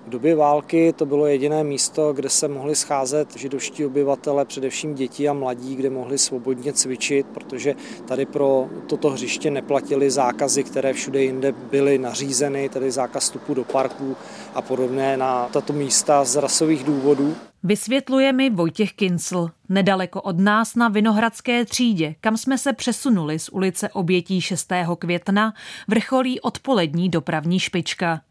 Době války to bylo jediné místo, kde se mohli scházet židovští obyvatele, především děti a mladí, kde mohli svobodně cvičit, protože tady pro toto hřiště neplatili zákazy, které všude jinde byly nařízeny, tedy zákaz vstupu do parků a podobné na tato místa z rasových důvodů. Vysvětluje mi Vojtěch Kincl, nedaleko od nás na Vinohradské třídě, kam jsme se přesunuli z ulice obětí 6. května, vrcholí odpolední dopravní špička.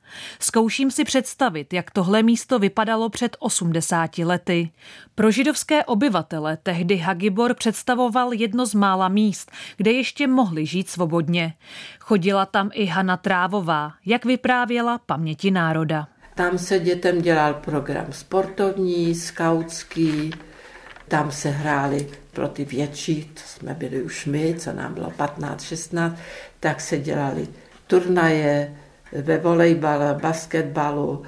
Zkouším si představit, jak tohle místo vypadalo před 80 lety. Pro židovské obyvatele tehdy Hagibor představoval jedno z mála míst, kde ještě mohli žít svobodně. Chodila tam i Hana Trávová, jak vyprávěla paměti národa. Tam se dětem dělal program sportovní, skautský, tam se hráli pro ty větší, to jsme byli už my, co nám bylo 15-16, tak se dělali turnaje ve volejbale, basketbalu,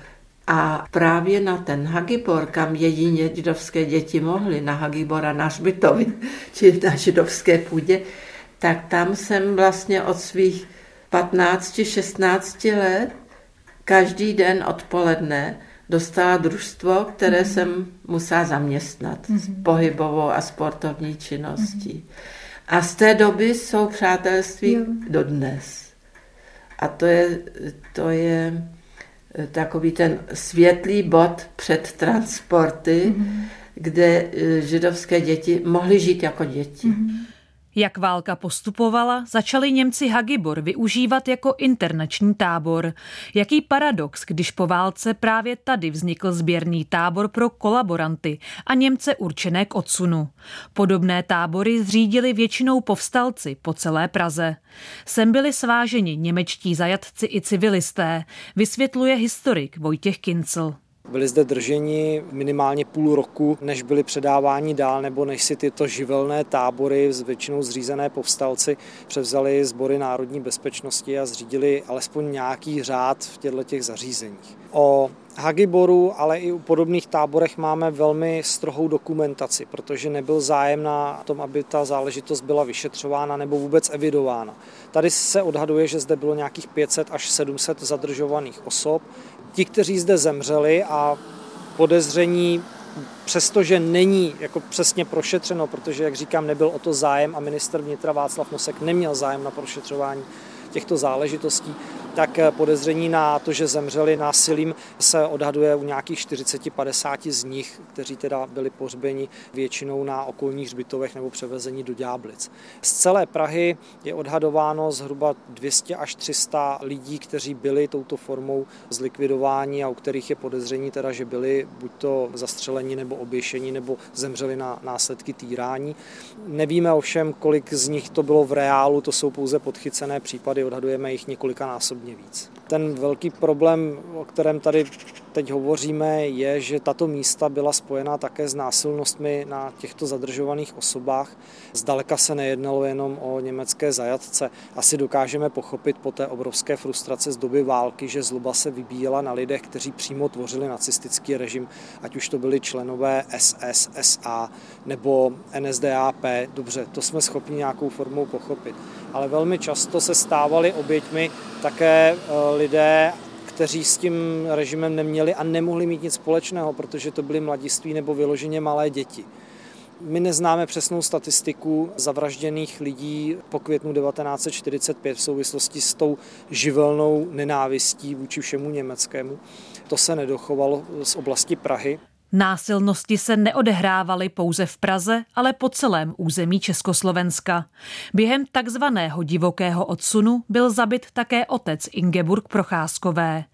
a právě na ten Hagibor, kam jedině židovské děti mohly, na Hagibora na Žbitovi, či na židovské půdě, tak tam jsem vlastně od svých 15-16 let každý den odpoledne dostala družstvo, které mm-hmm. jsem musela zaměstnat mm-hmm. s pohybovou a sportovní činností. Mm-hmm. A z té doby jsou přátelství jo. dodnes. A to je, to je eh, takový ten světlý bod před transporty, mm-hmm. kde eh, židovské děti mohly žít jako děti. Mm-hmm. Jak válka postupovala, začali Němci Hagibor využívat jako internační tábor. Jaký paradox, když po válce právě tady vznikl sběrný tábor pro kolaboranty a Němce určené k odsunu. Podobné tábory zřídili většinou povstalci po celé Praze. Sem byli sváženi němečtí zajatci i civilisté, vysvětluje historik Vojtěch Kincel. Byli zde drženi minimálně půl roku, než byli předáváni dál, nebo než si tyto živelné tábory, většinou zřízené povstalci, převzali sbory národní bezpečnosti a zřídili alespoň nějaký řád v těchto těch zařízeních. O Hagiboru, ale i u podobných táborech máme velmi strohou dokumentaci, protože nebyl zájem na tom, aby ta záležitost byla vyšetřována nebo vůbec evidována. Tady se odhaduje, že zde bylo nějakých 500 až 700 zadržovaných osob. Ti, kteří zde zemřeli a podezření přestože není jako přesně prošetřeno, protože, jak říkám, nebyl o to zájem a minister vnitra Václav Nosek neměl zájem na prošetřování těchto záležitostí, tak podezření na to, že zemřeli násilím, se odhaduje u nějakých 40-50 z nich, kteří teda byli pohřbeni většinou na okolních hřbitovech nebo převezení do Ďáblic. Z celé Prahy je odhadováno zhruba 200 až 300 lidí, kteří byli touto formou zlikvidováni a u kterých je podezření teda, že byli buď to zastřeleni nebo oběšeni nebo zemřeli na následky týrání. Nevíme ovšem, kolik z nich to bylo v reálu, to jsou pouze podchycené případy, odhadujeme jich několika násobně víc. Ten velký problém, o kterém tady teď hovoříme, je, že tato místa byla spojená také s násilnostmi na těchto zadržovaných osobách. Zdaleka se nejednalo jenom o německé zajatce. Asi dokážeme pochopit po té obrovské frustrace z doby války, že zloba se vybíjela na lidech, kteří přímo tvořili nacistický režim, ať už to byli členové SS, SA nebo NSDAP. Dobře, to jsme schopni nějakou formou pochopit. Ale velmi často se stávali oběťmi také eh, lidé, kteří s tím režimem neměli a nemohli mít nic společného, protože to byli mladiství nebo vyloženě malé děti. My neznáme přesnou statistiku zavražděných lidí po květnu 1945 v souvislosti s tou živelnou nenávistí vůči všemu německému. To se nedochovalo z oblasti Prahy. Násilnosti se neodehrávaly pouze v Praze, ale po celém území Československa. Během takzvaného divokého odsunu byl zabit také otec Ingeborg Procházkové.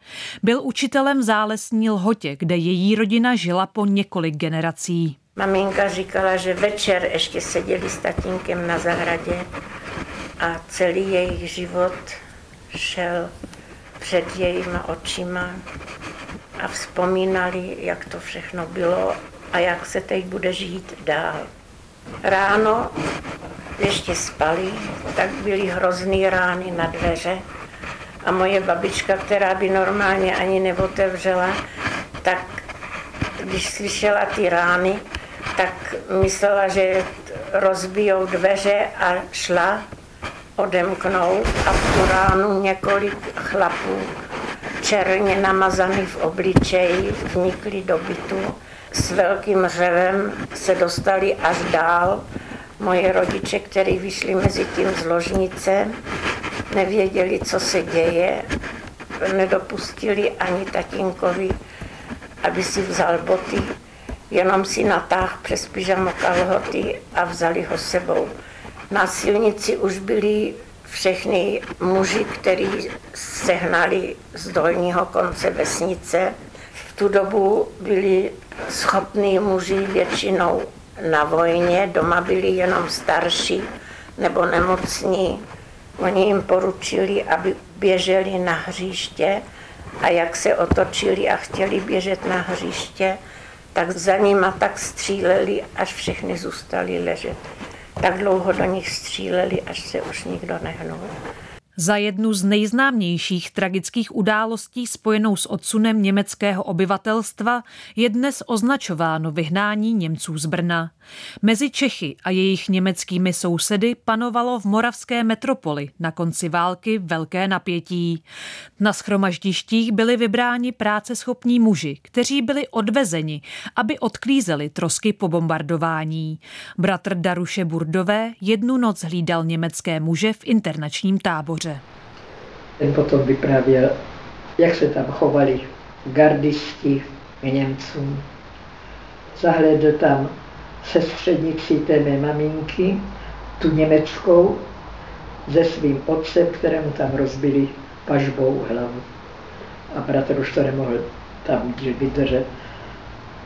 Byl učitelem v zálesní Lhotě, kde její rodina žila po několik generací. Maminka říkala, že večer ještě seděli s tatínkem na zahradě a celý jejich život šel před jejíma očima a vzpomínali, jak to všechno bylo a jak se teď bude žít dál. Ráno ještě spali, tak byly hrozný rány na dveře a moje babička, která by normálně ani neotevřela, tak když slyšela ty rány, tak myslela, že rozbijou dveře a šla odemknout a v tu ránu několik chlapů černě namazaný v obličeji, vnikli do bytu. S velkým řevem se dostali až dál. Moje rodiče, kteří vyšli mezi tím z ložnice, nevěděli, co se děje, nedopustili ani tatínkovi, aby si vzal boty, jenom si natáhl přes pyžamo kalhoty a vzali ho sebou. Na silnici už byli všechny muži, kteří sehnali z dolního konce vesnice. V tu dobu byli schopní muži většinou na vojně, doma byli jenom starší nebo nemocní. Oni jim poručili, aby běželi na hřiště a jak se otočili a chtěli běžet na hřiště, tak za nima tak stříleli, až všechny zůstali ležet tak dlouho do nich stříleli, až se už nikdo nehnul. Za jednu z nejznámějších tragických událostí spojenou s odsunem německého obyvatelstva je dnes označováno vyhnání Němců z Brna. Mezi Čechy a jejich německými sousedy panovalo v moravské metropoli na konci války velké napětí. Na schromaždištích byli vybráni práceschopní muži, kteří byli odvezeni, aby odklízeli trosky po bombardování. Bratr Daruše Burdové jednu noc hlídal německé muže v internačním táboře. Ten potom vyprávěl, jak se tam chovali gardisti k Němcům. Zahledl tam sestřednici té mé maminky tu německou se svým otcem, kterému tam rozbili pažbou hlavu. A bratr už to nemohl tam vydržet.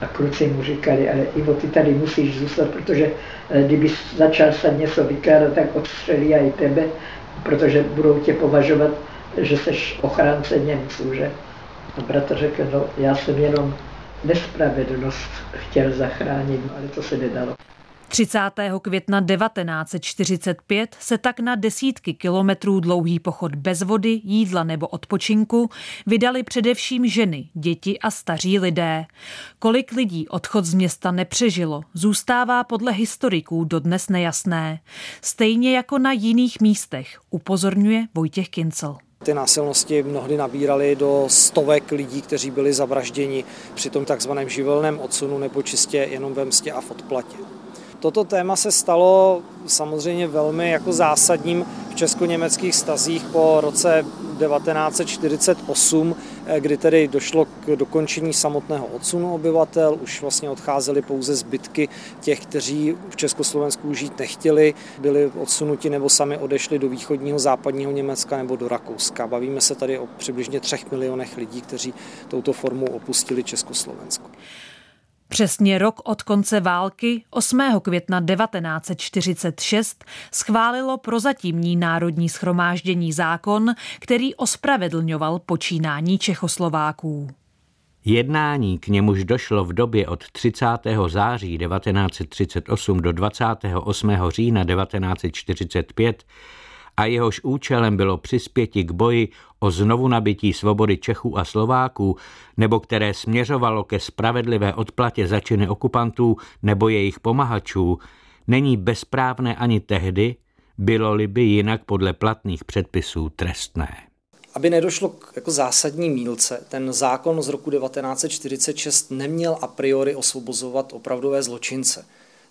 A kluci mu říkali, ale Ivo, ty tady musíš zůstat, protože eh, kdyby začal se něco vykládat, tak odstřelí i tebe, protože budou tě považovat, že jsi ochránce Němců, že? A bratr řekl, no já jsem jenom nespravedlnost chtěl zachránit, ale to se nedalo. 30. května 1945 se tak na desítky kilometrů dlouhý pochod bez vody, jídla nebo odpočinku vydali především ženy, děti a staří lidé. Kolik lidí odchod z města nepřežilo, zůstává podle historiků dodnes nejasné. Stejně jako na jiných místech, upozorňuje Vojtěch Kincel. Ty násilnosti mnohdy nabíraly do stovek lidí, kteří byli zavražděni při tom takzvaném živelném odsunu nebo čistě jenom ve mstě a v odplatě. Toto téma se stalo samozřejmě velmi jako zásadním v česko-německých stazích po roce 1948, kdy tedy došlo k dokončení samotného odsunu obyvatel, už vlastně odcházely pouze zbytky těch, kteří v Československu žít nechtěli, byli odsunuti nebo sami odešli do východního západního Německa nebo do Rakouska. Bavíme se tady o přibližně třech milionech lidí, kteří touto formou opustili Československo. Přesně rok od konce války 8. května 1946 schválilo prozatímní národní schromáždění zákon, který ospravedlňoval počínání Čechoslováků. Jednání, k němuž došlo v době od 30. září 1938 do 28. října 1945, a jehož účelem bylo přispěti k boji o znovu nabití svobody Čechů a Slováků, nebo které směřovalo ke spravedlivé odplatě za činy okupantů nebo jejich pomahačů, není bezprávné ani tehdy, bylo-li by jinak podle platných předpisů trestné. Aby nedošlo k jako zásadní mílce, ten zákon z roku 1946 neměl a priori osvobozovat opravdové zločince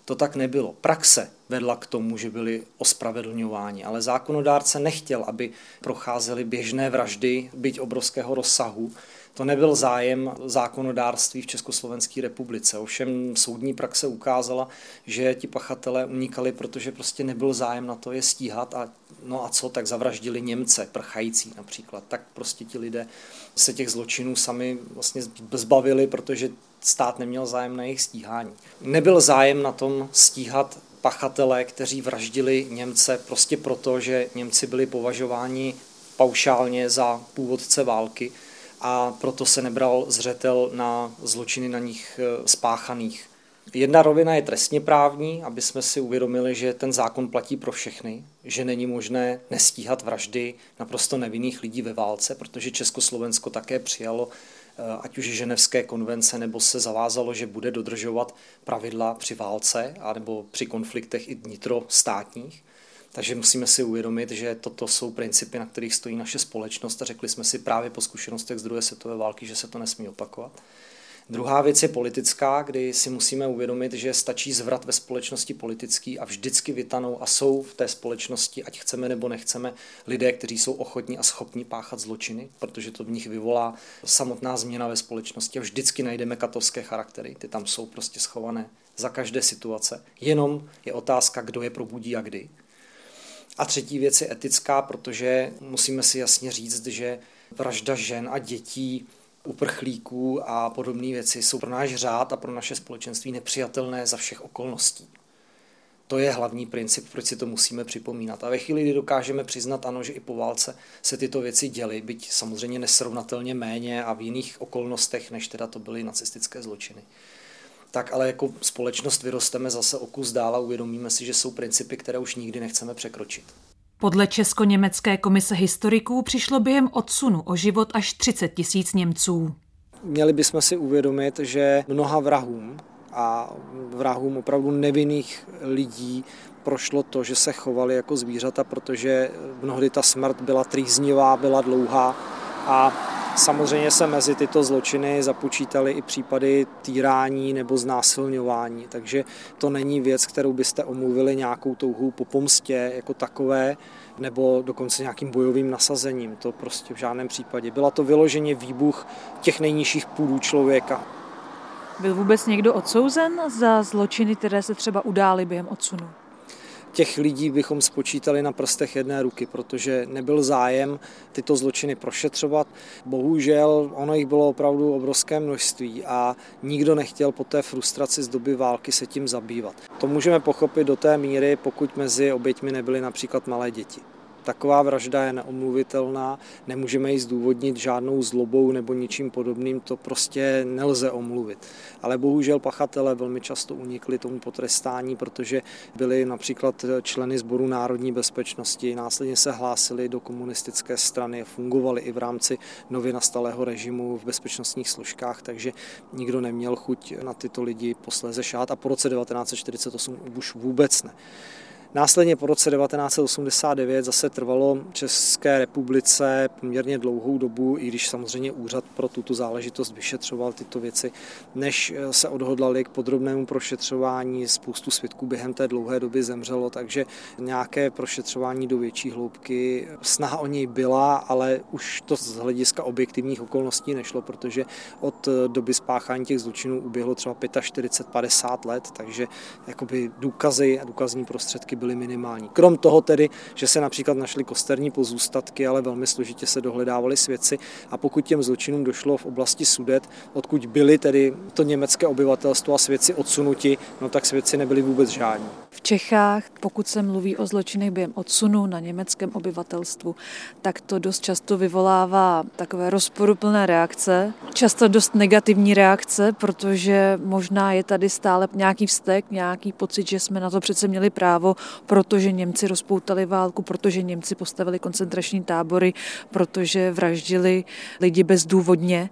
to tak nebylo. Praxe vedla k tomu, že byli ospravedlňováni, ale zákonodárce nechtěl, aby procházely běžné vraždy, byť obrovského rozsahu. To nebyl zájem zákonodárství v Československé republice. Ovšem soudní praxe ukázala, že ti pachatelé unikali, protože prostě nebyl zájem na to je stíhat a no a co, tak zavraždili Němce, prchající například. Tak prostě ti lidé se těch zločinů sami vlastně zbavili, protože stát neměl zájem na jejich stíhání. Nebyl zájem na tom stíhat pachatele, kteří vraždili Němce prostě proto, že Němci byli považováni paušálně za původce války a proto se nebral zřetel na zločiny na nich eh, spáchaných. Jedna rovina je trestně právní, aby jsme si uvědomili, že ten zákon platí pro všechny, že není možné nestíhat vraždy naprosto nevinných lidí ve válce, protože Československo také přijalo ať už ženevské konvence, nebo se zavázalo, že bude dodržovat pravidla při válce nebo při konfliktech i vnitrostátních. Takže musíme si uvědomit, že toto jsou principy, na kterých stojí naše společnost a řekli jsme si právě po zkušenostech z druhé světové války, že se to nesmí opakovat. Druhá věc je politická, kdy si musíme uvědomit, že stačí zvrat ve společnosti politický a vždycky vytanou a jsou v té společnosti, ať chceme nebo nechceme, lidé, kteří jsou ochotní a schopní páchat zločiny, protože to v nich vyvolá samotná změna ve společnosti a vždycky najdeme katovské charaktery. Ty tam jsou prostě schované za každé situace. Jenom je otázka, kdo je probudí a kdy. A třetí věc je etická, protože musíme si jasně říct, že vražda žen a dětí uprchlíků a podobné věci jsou pro náš řád a pro naše společenství nepřijatelné za všech okolností. To je hlavní princip, proč si to musíme připomínat. A ve chvíli, kdy dokážeme přiznat, ano, že i po válce se tyto věci děly, byť samozřejmě nesrovnatelně méně a v jiných okolnostech, než teda to byly nacistické zločiny, tak ale jako společnost vyrosteme zase o kus dál a uvědomíme si, že jsou principy, které už nikdy nechceme překročit. Podle Česko-německé komise historiků přišlo během odsunu o život až 30 tisíc Němců. Měli bychom si uvědomit, že mnoha vrahům a vrahům opravdu nevinných lidí prošlo to, že se chovali jako zvířata, protože mnohdy ta smrt byla trýznivá, byla dlouhá a Samozřejmě se mezi tyto zločiny započítaly i případy týrání nebo znásilňování, takže to není věc, kterou byste omluvili nějakou touhou po pomstě jako takové, nebo dokonce nějakým bojovým nasazením. To prostě v žádném případě. Byla to vyloženě výbuch těch nejnižších půdů člověka. Byl vůbec někdo odsouzen za zločiny, které se třeba udály během odsunu? Těch lidí bychom spočítali na prstech jedné ruky, protože nebyl zájem tyto zločiny prošetřovat. Bohužel ono jich bylo opravdu obrovské množství a nikdo nechtěl po té frustraci z doby války se tím zabývat. To můžeme pochopit do té míry, pokud mezi oběťmi nebyly například malé děti. Taková vražda je neomluvitelná, nemůžeme ji zdůvodnit žádnou zlobou nebo ničím podobným, to prostě nelze omluvit. Ale bohužel pachatele velmi často unikli tomu potrestání, protože byli například členy Sboru národní bezpečnosti, následně se hlásili do komunistické strany, fungovali i v rámci nově nastalého režimu v bezpečnostních složkách, takže nikdo neměl chuť na tyto lidi posléze šát a po roce 1948 už vůbec ne. Následně po roce 1989 zase trvalo České republice poměrně dlouhou dobu, i když samozřejmě úřad pro tuto záležitost vyšetřoval tyto věci, než se odhodlali k podrobnému prošetřování. Spoustu svědků během té dlouhé doby zemřelo, takže nějaké prošetřování do větší hloubky, snaha o něj byla, ale už to z hlediska objektivních okolností nešlo, protože od doby spáchání těch zločinů uběhlo třeba 45-50 let, takže jakoby důkazy a důkazní prostředky byly minimální. Krom toho tedy, že se například našly kosterní pozůstatky, ale velmi složitě se dohledávaly svědci a pokud těm zločinům došlo v oblasti Sudet, odkud byly tedy to německé obyvatelstvo a svědci odsunuti, no tak svědci nebyli vůbec žádní. V Čechách, pokud se mluví o zločinech během odsunu na německém obyvatelstvu, tak to dost často vyvolává takové rozporuplné reakce, často dost negativní reakce, protože možná je tady stále nějaký vztek, nějaký pocit, že jsme na to přece měli právo, protože Němci rozpoutali válku, protože Němci postavili koncentrační tábory, protože vraždili lidi bezdůvodně.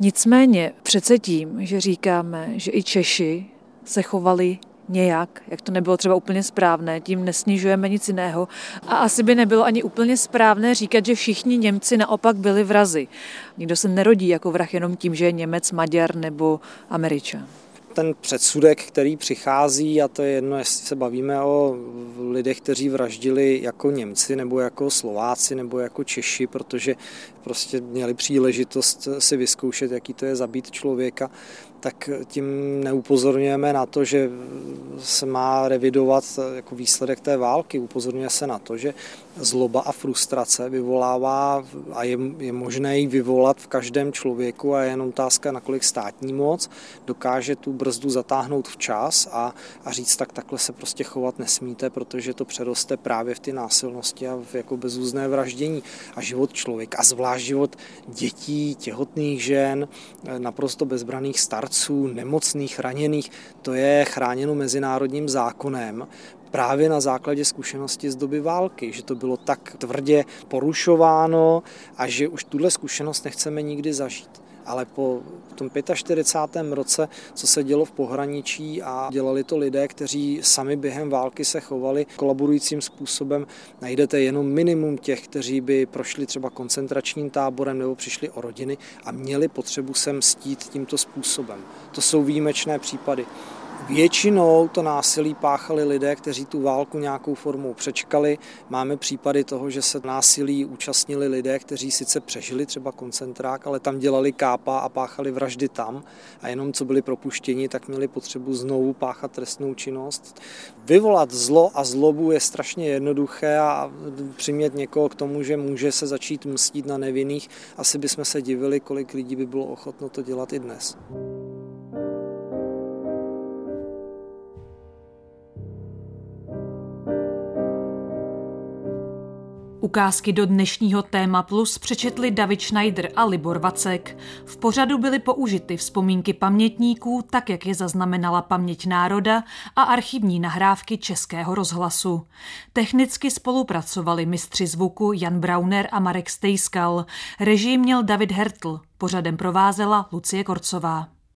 Nicméně přece tím, že říkáme, že i Češi se chovali nějak, jak to nebylo třeba úplně správné, tím nesnižujeme nic jiného. A asi by nebylo ani úplně správné říkat, že všichni Němci naopak byli vrazy. Nikdo se nerodí jako vrah jenom tím, že je Němec, Maďar nebo Američan ten předsudek, který přichází, a to je jedno, jestli se bavíme o lidech, kteří vraždili jako Němci, nebo jako Slováci, nebo jako Češi, protože prostě měli příležitost si vyzkoušet, jaký to je zabít člověka, tak tím neupozorňujeme na to, že se má revidovat jako výsledek té války. Upozorňuje se na to, že zloba a frustrace vyvolává a je, je možné ji vyvolat v každém člověku a je jenom otázka, nakolik státní moc dokáže tu brzdu zatáhnout včas a, a říct, tak takhle se prostě chovat nesmíte, protože to přeroste právě v ty násilnosti a v jako bezúzné vraždění. A život člověka, a zvlášť život dětí, těhotných žen, naprosto bezbraných starců, nemocných, raněných, to je chráněno mezinárodním zákonem právě na základě zkušenosti z doby války, že to bylo tak tvrdě porušováno a že už tuhle zkušenost nechceme nikdy zažít ale po tom 45. roce, co se dělo v pohraničí a dělali to lidé, kteří sami během války se chovali kolaborujícím způsobem, najdete jenom minimum těch, kteří by prošli třeba koncentračním táborem nebo přišli o rodiny a měli potřebu se mstít tímto způsobem. To jsou výjimečné případy. Většinou to násilí páchali lidé, kteří tu válku nějakou formou přečkali. Máme případy toho, že se násilí účastnili lidé, kteří sice přežili třeba koncentrák, ale tam dělali kápa a páchali vraždy tam a jenom co byli propuštěni, tak měli potřebu znovu páchat trestnou činnost. Vyvolat zlo a zlobu je strašně jednoduché a přimět někoho k tomu, že může se začít mstít na nevinných, asi bychom se divili, kolik lidí by bylo ochotno to dělat i dnes. Ukázky do dnešního téma plus přečetli David Schneider a Libor Vacek. V pořadu byly použity vzpomínky pamětníků, tak jak je zaznamenala paměť národa a archivní nahrávky Českého rozhlasu. Technicky spolupracovali mistři zvuku Jan Brauner a Marek Stejskal. Režim měl David Hertl. Pořadem provázela Lucie Korcová.